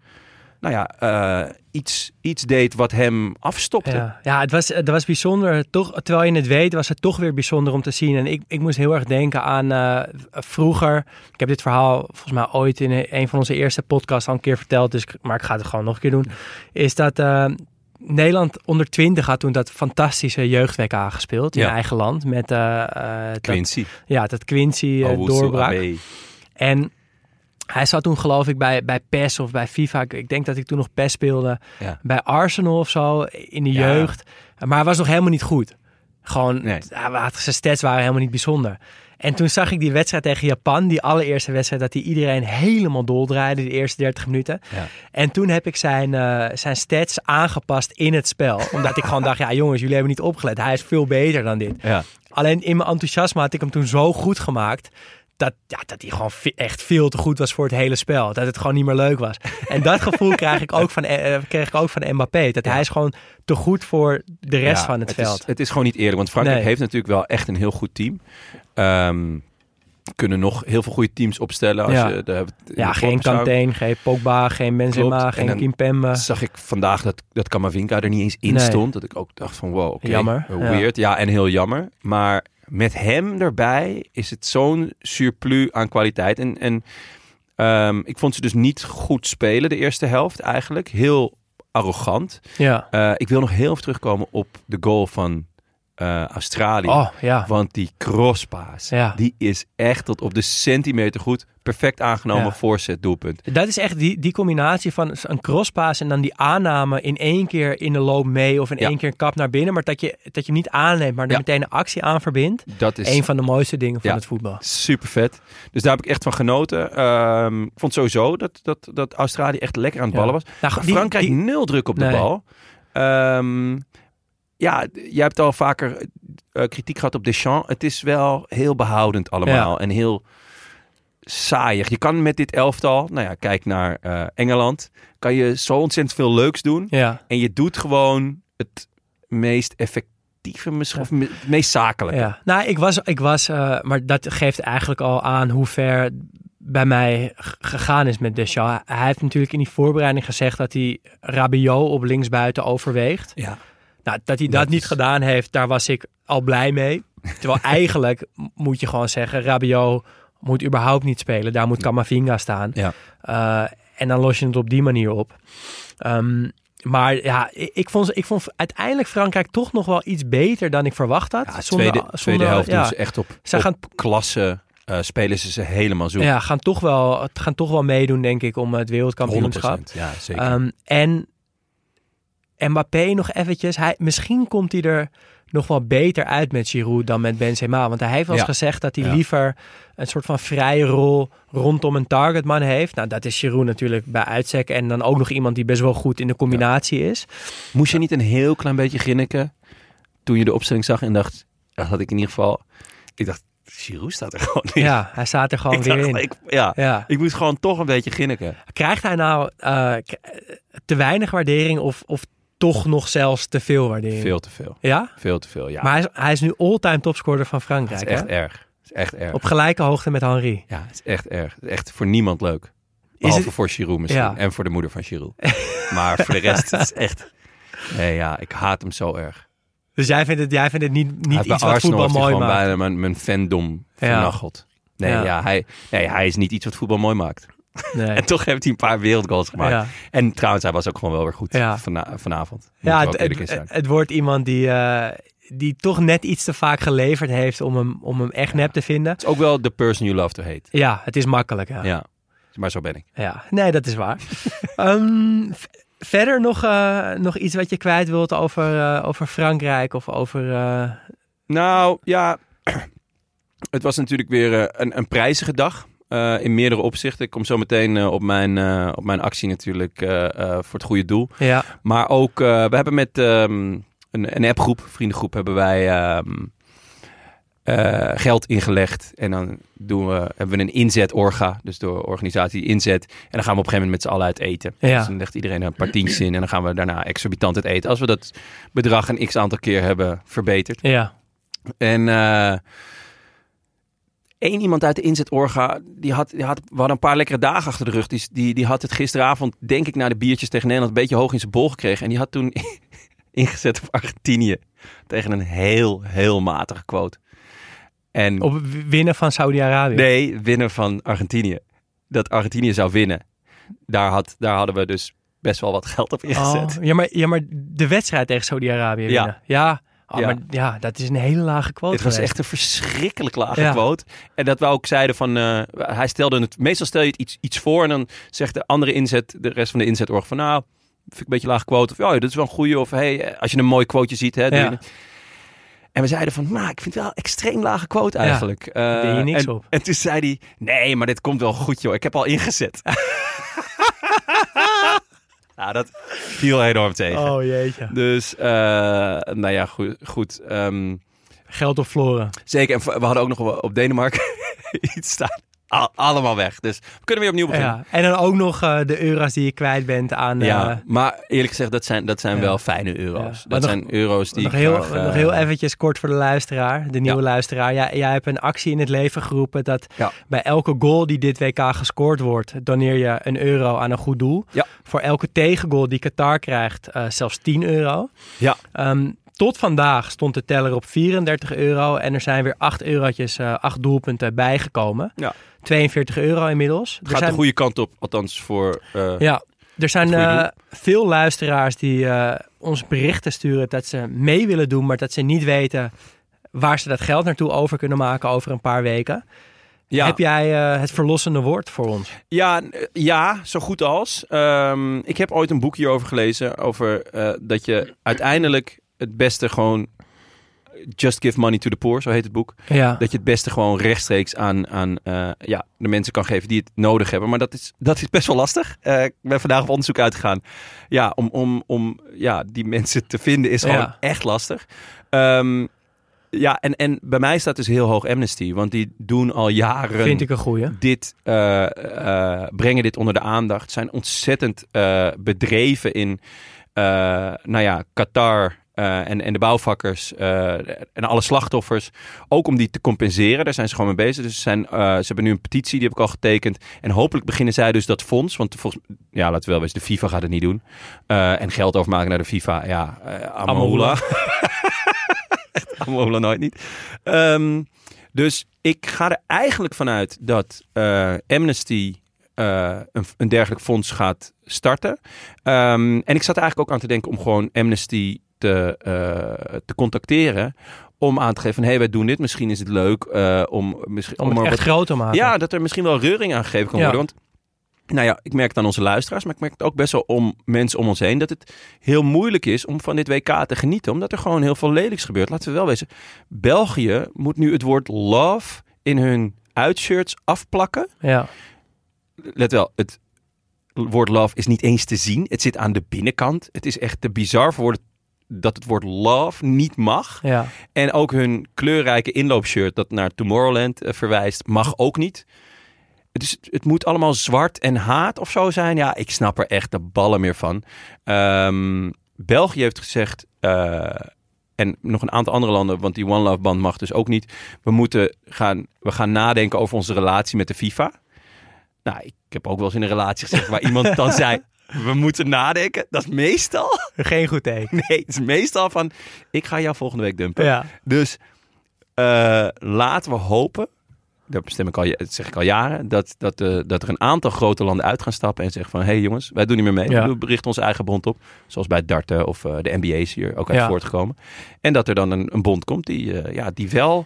Nou ja, eh, iets, iets deed wat hem afstopte. Ja, ja het, was, het was bijzonder. Toch, terwijl je het weet, was het toch weer bijzonder om te zien. En ik, ik moest heel erg denken aan eh, vroeger. Ik heb dit verhaal volgens mij ooit in een van onze eerste podcasts al een keer verteld. Dus, maar ik ga het gewoon nog een keer doen. Is dat eh, Nederland onder 20 had toen dat fantastische jeugd-WK gespeeld in Ja. eigen land. Met eh, eh, dat, Quincy. ja, dat Quincy eh, doorbrak. En hij zat toen geloof ik bij, bij PES of bij FIFA. Ik- Ik denk dat ik toen nog PES speelde. Ja. Bij Arsenal of zo, in de Ja. jeugd. Maar hij was nog helemaal niet goed. Gewoon, Nee. zijn stats waren helemaal niet bijzonder. En toen zag ik die wedstrijd tegen Japan, die allereerste wedstrijd, dat hij iedereen helemaal doldraaide, de eerste 30 minuten. Ja. En toen heb ik zijn, eh, zijn stats aangepast in het spel. (laughs) Omdat ik gewoon dacht, ja jongens, jullie hebben niet opgelet. Hij is veel beter dan dit. Ja. Alleen in mijn enthousiasme had ik hem toen zo goed gemaakt. Dat, ja, dat hij gewoon echt veel te goed was voor het hele spel. Dat het gewoon niet meer leuk was. En dat gevoel krijg ik ook van, eh, kreeg ik ook van Mbappé. Dat hij is gewoon te goed voor de rest Ja, van het, veld. Is, het is gewoon niet eerlijk, want Frankrijk Nee. heeft natuurlijk wel echt een heel goed team. Ehm, kunnen nog heel veel goede teams opstellen. Als Ja. je, het in ja, de geen Kanteen, geen Pogba, geen Benzema, Klopt. Geen Kimpembe. Zag ik vandaag dat, dat Kamavinga er niet eens in Nee. stond. Dat ik ook dacht van wow, Jammer, eh, ja. weird. Ja. en heel jammer. Maar met hem erbij is het zo'n surplus aan kwaliteit. En, en ehm, ik vond ze dus niet goed spelen de eerste helft eigenlijk. Heel arrogant. Ja. Eh, ik wil nog heel even terugkomen op de goal van eh, Australië. Oh, ja. Want die crosspaas, Ja. die is echt tot op de centimeter goed. Perfect aangenomen Ja. voorzet doelpunt. Dat is echt die, die combinatie van een crosspaas en dan die aanname in één keer in de loop mee of in Ja. één keer een kap naar binnen. Maar dat je, dat je niet aanneemt, maar er Ja. meteen een actie aan verbindt. Dat is Een van de mooiste dingen van het voetbal. super vet. Dus daar heb ik echt van genoten. Ehm, ik vond sowieso dat, dat, dat Australië echt lekker aan het ballen was. Nou, die- Frankrijk die- nul druk op de bal. Ehm, ja, jij hebt al vaker eh, kritiek gehad op Deschamps. Het is wel heel behoudend allemaal. En heel saaiig. Je kan met dit elftal, nou ja, kijk naar eh, Engeland. Kan je zo ontzettend veel leuks doen. Ja. En je doet gewoon het meest effectieve, misschien, of het meest zakelijke. Ja, nou, ik was, ik was eh, maar dat geeft eigenlijk al aan hoe ver bij mij gegaan is met Deschamps. Hij heeft natuurlijk in die voorbereiding gezegd dat hij Rabiot op linksbuiten overweegt. Ja. Nou, dat hij dat, Dat niet is- gedaan heeft, daar was ik al blij mee. Terwijl (laughs) eigenlijk moet je gewoon zeggen, Rabiot moet überhaupt niet spelen. Daar moet Camavinga staan. Ja. Eh, en dan los je het op die manier op. Ehm, maar ja, ik, ik, vond, ik vond uiteindelijk Frankrijk toch nog wel iets beter dan ik verwacht had. Ja, Zonder- tweede, tweede zonder- helft ja. doen ze echt op, Ze op gaan- klasse. eh, spelen ze ze helemaal zoek. Ja, gaan toch, wel, gaan toch wel meedoen, denk ik, om het wereldkampioenschap. 100%. Ja, zeker. Ehm, en Mbappé nog eventjes. Hij, misschien komt hij er nog wel beter uit met Giroud dan met Benzema. Want hij heeft wel eens Ja. gezegd dat hij Ja. liever een soort van vrije rol rondom een targetman heeft. Nou, dat is Giroud natuurlijk bij uitstek. En dan ook nog iemand die best wel goed in de combinatie is. Moest je niet een heel klein beetje ginniken toen je de opstelling zag en dacht, dat had ik in ieder geval, ik dacht, Giroud staat er gewoon in. Ja, hij staat er gewoon ik weer dacht, in. ik, ja, Ja. ik moest gewoon toch een beetje ginniken. Krijgt hij nou eh, te weinig waardering of, of toch nog zelfs te veel waardering? Veel te veel. Ja? Veel te veel, ja. Maar hij is, hij is nu all-time topscorer van Frankrijk. is echt hè? erg. Is echt erg. Op gelijke hoogte met Henri. Ja, het is echt erg. Het is echt voor niemand leuk. Behalve het- voor Giroud misschien. Ja. En voor de moeder van Giroud. maar voor de rest het is echt... Nee, ja, ik haat hem zo erg. Dus jij vindt het, jij vindt het niet, niet bij iets wat voetbal mooi maakt? bijna mijn, mijn fandom Ja. vernacheld. Nee, Ja. ja. hij, nee, hij is niet iets wat voetbal mooi maakt. Nee. En toch heeft hij een paar wereldgoals gemaakt. Ja. En trouwens, hij was ook gewoon wel weer goed Ja. vana- vanavond. Ja, het, het, wordt iemand die, eh, die toch net iets te vaak geleverd heeft om hem, om hem echt nep te vinden. Het is ook wel the person you love to hate. Ja, het is makkelijk. Ja. Maar zo ben ik. Ja, nee, dat is waar. (laughs) Ehm, verder nog, eh, nog iets wat je kwijt wilt over, eh, over Frankrijk of over... Nou, ja. (clears throat) Het was natuurlijk weer een, een prijzige dag. Eh, in meerdere opzichten. Ik kom zo meteen eh, op, mijn, eh, op mijn actie natuurlijk voor het goede doel. ja, Maar ook, we hebben met ehm, een, een appgroep, vriendengroep, hebben wij ehm, eh, geld ingelegd. En dan doen we, hebben we een inzet-orga, dus door organisatie inzet. En dan gaan we op een gegeven moment met z'n allen uit eten. Ja. Dus dan legt iedereen een paar tientjes in en dan gaan we daarna exorbitant uit eten. Als we dat bedrag een x aantal keer hebben verbeterd. ja, En één iemand uit de inzetorga, die had, die had, we hadden een paar lekkere dagen achter de rug. Die, die, die had het gisteravond, denk ik, na de biertjes tegen Nederland een beetje hoog in zijn bol gekregen. En die had toen (laughs) ingezet op Argentinië tegen een heel, heel matige quote. En op winnen van Saudi-Arabië. nee, winnen van Argentinië. Dat Argentinië zou winnen. Daar, had, daar hadden we dus best wel wat geld op ingezet. Oh, ja, maar, ja, maar de wedstrijd tegen Saudi-Arabië Ja. winnen. Ja, Oh, Ja. maar ja, dat is een hele lage quote Het was geweest. echt een verschrikkelijk lage Ja. quote. En dat we ook zeiden van... eh, hij stelde het... Meestal stel je het iets, iets voor en dan zegt de andere inzet... De rest van de inzetorg van... Nou, vind ik een beetje laag quote. Of ja, dat is wel een goeie. Of hey, als je een mooi quoteje ziet... Hè, Ja. En we zeiden van, nou, ik vind het wel een extreem lage quote eigenlijk. Eh, deed je niks en, op. En toen zei hij, nee, maar dit komt wel goed, joh. Ik heb al ingezet. (laughs) nou, dat viel enorm tegen. Oh jeetje. Dus, eh, nou ja, goed. goed ehm, Geld op Floren. Zeker, en we hadden ook nog op Denemarken (laughs) iets staan. Al- allemaal weg. Dus we kunnen weer opnieuw beginnen. Ja. En dan ook nog eh, de euro's die je kwijt bent aan... Ja, eh, maar eerlijk gezegd, dat zijn, dat zijn Ja. wel fijne euro's. Dat nog- zijn euro's die nog, heel, eh, nog heel eventjes kort voor de luisteraar, de nieuwe luisteraar. Jij, jij hebt een actie in het leven geroepen dat bij elke goal die dit WK gescoord wordt, doneer je een euro aan een goed doel. Ja. Voor elke tegengoal die Qatar krijgt, eh, zelfs 10 euro. Ja. Ehm, tot vandaag stond de teller op 34 euro en er zijn weer 8 eurotjes, eh 8 doelpunten bijgekomen. Ja. 42 euro inmiddels. Er Gaat zijn- de goede kant op, althans voor... eh, ja, er zijn Het eh, veel luisteraars die ons berichten sturen dat ze mee willen doen, maar dat ze niet weten waar ze dat geld naartoe over kunnen maken over een paar weken. ja. Heb jij het verlossende woord voor ons? Ja, ja, zo goed als. Ehm, ik heb ooit een boek hierover gelezen. Over dat je uiteindelijk het beste gewoon. Just give money to the poor, zo heet het boek. Ja, Dat je het beste gewoon rechtstreeks aan, aan eh, ja, de mensen kan geven die het nodig hebben. Maar dat is, dat is best wel lastig. Eh, ik ben vandaag op onderzoek uitgegaan. Ja, om, om, om ja, die mensen te vinden is gewoon Ja. echt lastig. Ehm, ja, en, en bij mij staat dus heel hoog Amnesty. Want die doen al jaren vind ik een goeie. dit, eh, brengen dit onder de aandacht. Zijn ontzettend bedreven in, nou ja, Qatar eh, en, en de bouwvakkers eh, en alle slachtoffers. Ook om die te compenseren. Daar zijn ze gewoon mee bezig. Dus ze, zijn, eh, ze hebben nu een petitie, die heb ik al getekend. En hopelijk beginnen zij dus dat fonds. Want volgens ja, laten we wel wezen, de FIFA gaat het niet doen. En geld overmaken naar de FIFA, ja, Amahula. (laughs) Echt Amahula nooit niet. Ehm, dus ik ga er eigenlijk vanuit dat Amnesty een, een dergelijk fonds gaat starten. Ehm, en ik zat eigenlijk ook aan te denken om gewoon Amnesty te, eh, te contacteren. Om aan te geven van, hé, hey, wij doen dit. Misschien is het leuk eh, om... Misschien, Om het echt wat- groot te maken. ja, dat er misschien wel reuring aan gegeven kan Ja. worden. Want nou ja, ik merk het aan onze luisteraars, maar ik merk het ook best wel om mensen om ons heen, dat het heel moeilijk is om van dit WK te genieten, omdat er gewoon heel veel lelijks gebeurt. Laten we wel wezen, België moet nu het woord love in hun uitshirts afplakken. Ja. Let wel, het woord love is niet eens te zien. Het zit aan de binnenkant. Het is echt te bizar voor woorden dat het woord love niet mag. Ja. En ook hun kleurrijke inloopshirt dat naar Tomorrowland eh, verwijst, mag ook niet. Het, is, het moet allemaal zwart en haat of zo zijn. Ja, ik snap er echt de ballen meer van. Ehm, België heeft gezegd, eh, en nog een aantal andere landen, want die One Love band mag dus ook niet. We moeten gaan, we gaan nadenken over onze relatie met de FIFA. Nou, ik heb ook wel eens in een relatie gezegd waar iemand dan (laughs) zei, we moeten nadenken. Dat is meestal, Geen goed teken. (laughs) nee, het is meestal van, ik ga jou volgende week dumpen. Ja. Dus eh, laten we hopen, dat bestem ik al, dat zeg ik al jaren, dat, dat, eh, dat er een aantal grote landen uit gaan stappen en zeggen van, hé hey jongens, wij doen niet meer mee. Ja. We richten onze eigen bond op, zoals bij darten of eh, de NBA's hier ook uit Ja. voortgekomen. En dat er dan een, een bond komt die, ja, die wel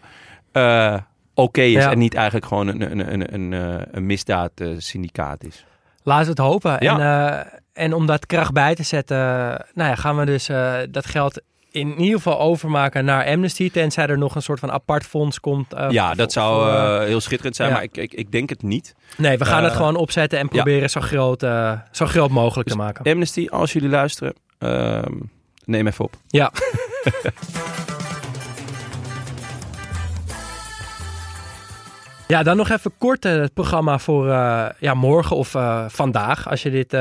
oké is Ja. en niet eigenlijk gewoon een, een, een, een, een misdaad syndicaat is. Laten we het hopen. Ja. En, eh, en om dat kracht bij te zetten, nou ja, gaan we dus eh, dat geld in ieder geval overmaken naar Amnesty. Tenzij er nog een soort van apart fonds komt. eh, ja, dat zou heel schitterend zijn, ja. maar ik, ik, ik denk het niet. nee, we gaan het gewoon opzetten en ja. proberen zo, groot, zo groot mogelijk Dus te maken. Amnesty, als jullie luisteren, ehm, neem even op. Ja. (laughs) Ja, dan nog even kort eh, het programma voor eh, ja, morgen of eh, vandaag, als je dit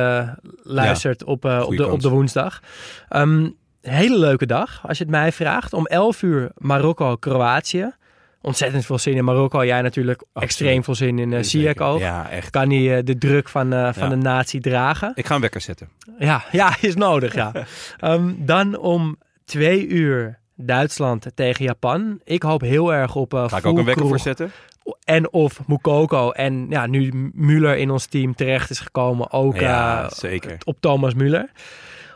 luistert op, op, de, op de woensdag. Ehm, hele leuke dag, als je het mij vraagt. Om 11 uur Marokko-Kroatië. Ontzettend veel zin in Marokko. Jij natuurlijk extreem veel zin in Ziyech ook. Ja, echt. Kan hij de druk van, van Ja. de natie dragen? Ik ga een wekker zetten. Ja, (laughs) ja is nodig, ja. (laughs) Ehm, dan om twee uur Duitsland tegen Japan. Ik hoop heel erg op uh, Ga ik ook een wekker voor zetten? En of Mukoko. En ja, nu Müller in ons team terecht is gekomen, ook Ja, eh, zeker. op Thomas Müller.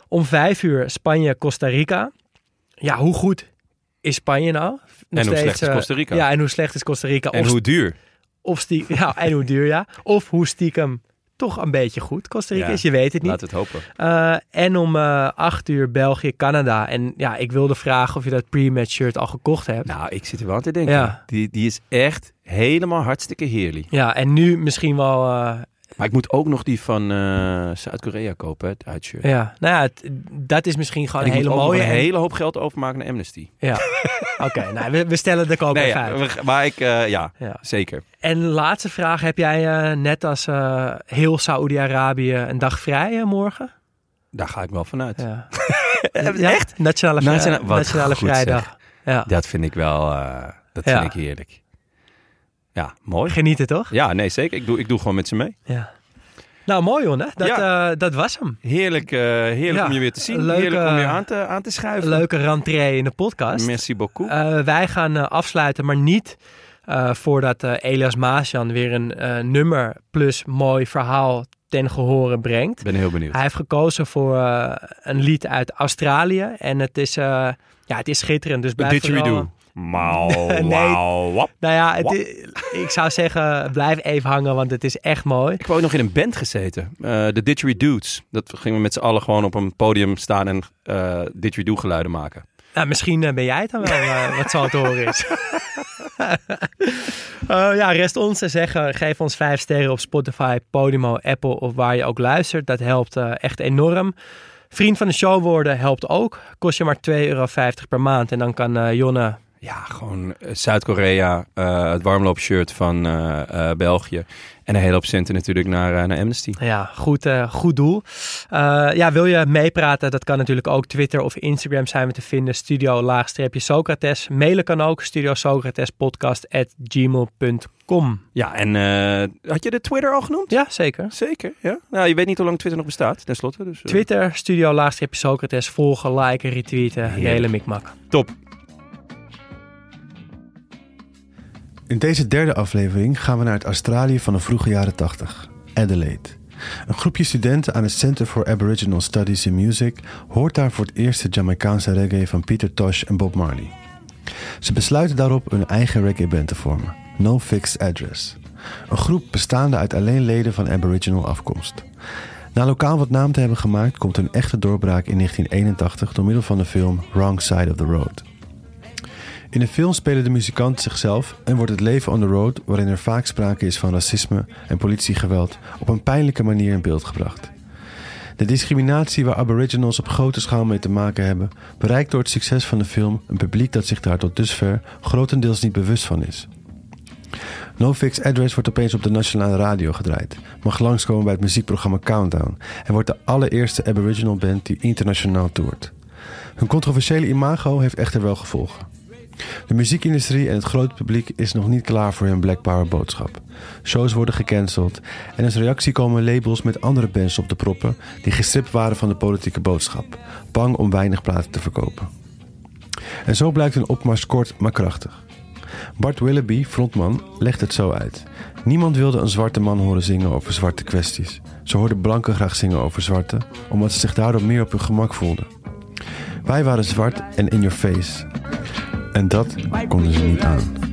Om vijf uur Spanje-Costa Rica. Ja, hoe goed is Spanje nou? Nog En hoe slecht is eh, Costa Rica? Ja, en hoe slecht is Costa Rica? En of, hoe duur? of stiekem, (laughs) ja, en hoe duur, ja. Of hoe stiekem toch een beetje goed Costa Rica Ja, is. Je weet het niet. Laat het hopen. Eh, en om 8 uur België-Canada. En ja, ik wilde vragen of je dat pre-match shirt al gekocht hebt. Nou, ik zit er wel aan te denken. Ja. Die, die is echt helemaal hartstikke heerlijk. Ja, en nu misschien wel... eh, Maar ik moet ook nog die van eh, Zuid-Korea kopen, hè, het uitshirt. ja, nou ja, het- dat is misschien gewoon En een hele mooie. een en- hele hoop geld overmaken naar Amnesty. Ja, (laughs) oké. nou, we, we stellen de koop Nee, even ja, uit. we- maar ik, eh, ja, Ja. zeker. En laatste vraag. Heb jij net als heel Saoedi-Arabië een dag vrij morgen? Daar ga ik wel vanuit. Ja. (laughs) Echt? Nationale, vrij- Nationale- nationale vrijdag. Ja. Dat vind ik wel, dat vind ik heerlijk. Ja, mooi. Genieten toch? Ja, nee, zeker. Ik doe, ik doe gewoon met ze mee. Ja. Nou, mooi jongen. Dat, eh, dat was hem. Heerlijk, eh, heerlijk Ja, om je weer te zien. leuke- heerlijk om je aan te, aan te schuiven. Leuke rentree in de podcast. Merci beaucoup. Eh, wij gaan afsluiten, maar niet voordat Elias Maasjan weer een nummer plus mooi verhaal ten gehore brengt. Ik ben heel benieuwd. Hij heeft gekozen voor een lied uit Australië en het is, ja, het is schitterend. Dus blijf vooral-. Mauw, (laughs) Nee. Nou ja, het ik zou zeggen, blijf even hangen, want het is echt mooi. Ik heb ook nog in een band gezeten. eh, de Didgeridoos. Dat gingen we met z'n allen gewoon op een podium staan en eh didgeridoo geluiden maken. Nou, misschien eh, ben jij het dan wel, wat zo te horen is. (laughs) Eh, ja, rest ons te zeggen, geef ons vijf sterren op Spotify, Podimo, Apple of waar je ook luistert. Dat helpt echt enorm. Vriend van de show worden helpt ook. Kost je maar 2,50 euro per maand. En dan kan eh, Jonne... Ja, gewoon eh, Zuid-Korea, eh, het warmloopshirt van eh, België. En een hele hoop centen natuurlijk naar, naar Amnesty. Ja, goed, goed doel. Ja, wil je meepraten? Dat kan natuurlijk ook. Twitter of Instagram zijn we te vinden. Studio laagstreepje Socrates. Mailen kan ook. Studio Socrates podcast at gmail.com. Ja, en had je de Twitter al genoemd? Ja, zeker. Zeker, ja. Nou, je weet niet hoe lang Twitter nog bestaat, tenslotte. Dus, Twitter, Studio laagstreepje Socrates. Volgen, liken, retweeten. De hele mikmak. Top. In deze derde aflevering gaan we naar het Australië van de vroege jaren 80, Adelaide. Een groepje studenten aan het Center for Aboriginal Studies in Music hoort daar voor het eerst de Jamaicaanse reggae van Peter Tosh en Bob Marley. Ze besluiten daarop een eigen reggae band te vormen, No Fixed Address. Een groep bestaande uit alleen leden van Aboriginal afkomst. Na lokaal wat naam te hebben gemaakt, komt hun echte doorbraak in 1981 door middel van de film Wrong Side of the Road. In de film spelen de muzikanten zichzelf en wordt het leven on the road, waarin er vaak sprake is van racisme en politiegeweld, op een pijnlijke manier in beeld gebracht. De discriminatie waar Aboriginals op grote schaal mee te maken hebben, bereikt door het succes van de film een publiek dat zich daar tot dusver grotendeels niet bewust van is. No Fix Address wordt opeens op de nationale radio gedraaid, mag langskomen bij het muziekprogramma Countdown en wordt de allereerste Aboriginal band die internationaal toert. Hun controversiële imago heeft echter wel gevolgen. De muziekindustrie en het grote publiek is nog niet klaar voor hun Black Power boodschap. Shows worden gecanceld en als reactie komen labels met andere bands op de proppen die gestript waren van de politieke boodschap, bang om weinig platen te verkopen. En zo blijkt hun opmars kort maar krachtig. Bart Willoughby, frontman, legt het zo uit. Niemand wilde een zwarte man horen zingen over zwarte kwesties. Ze hoorden blanken graag zingen over zwarte, omdat ze zich daardoor meer op hun gemak voelden. Wij waren zwart en in your face. En dat konden ze niet aan.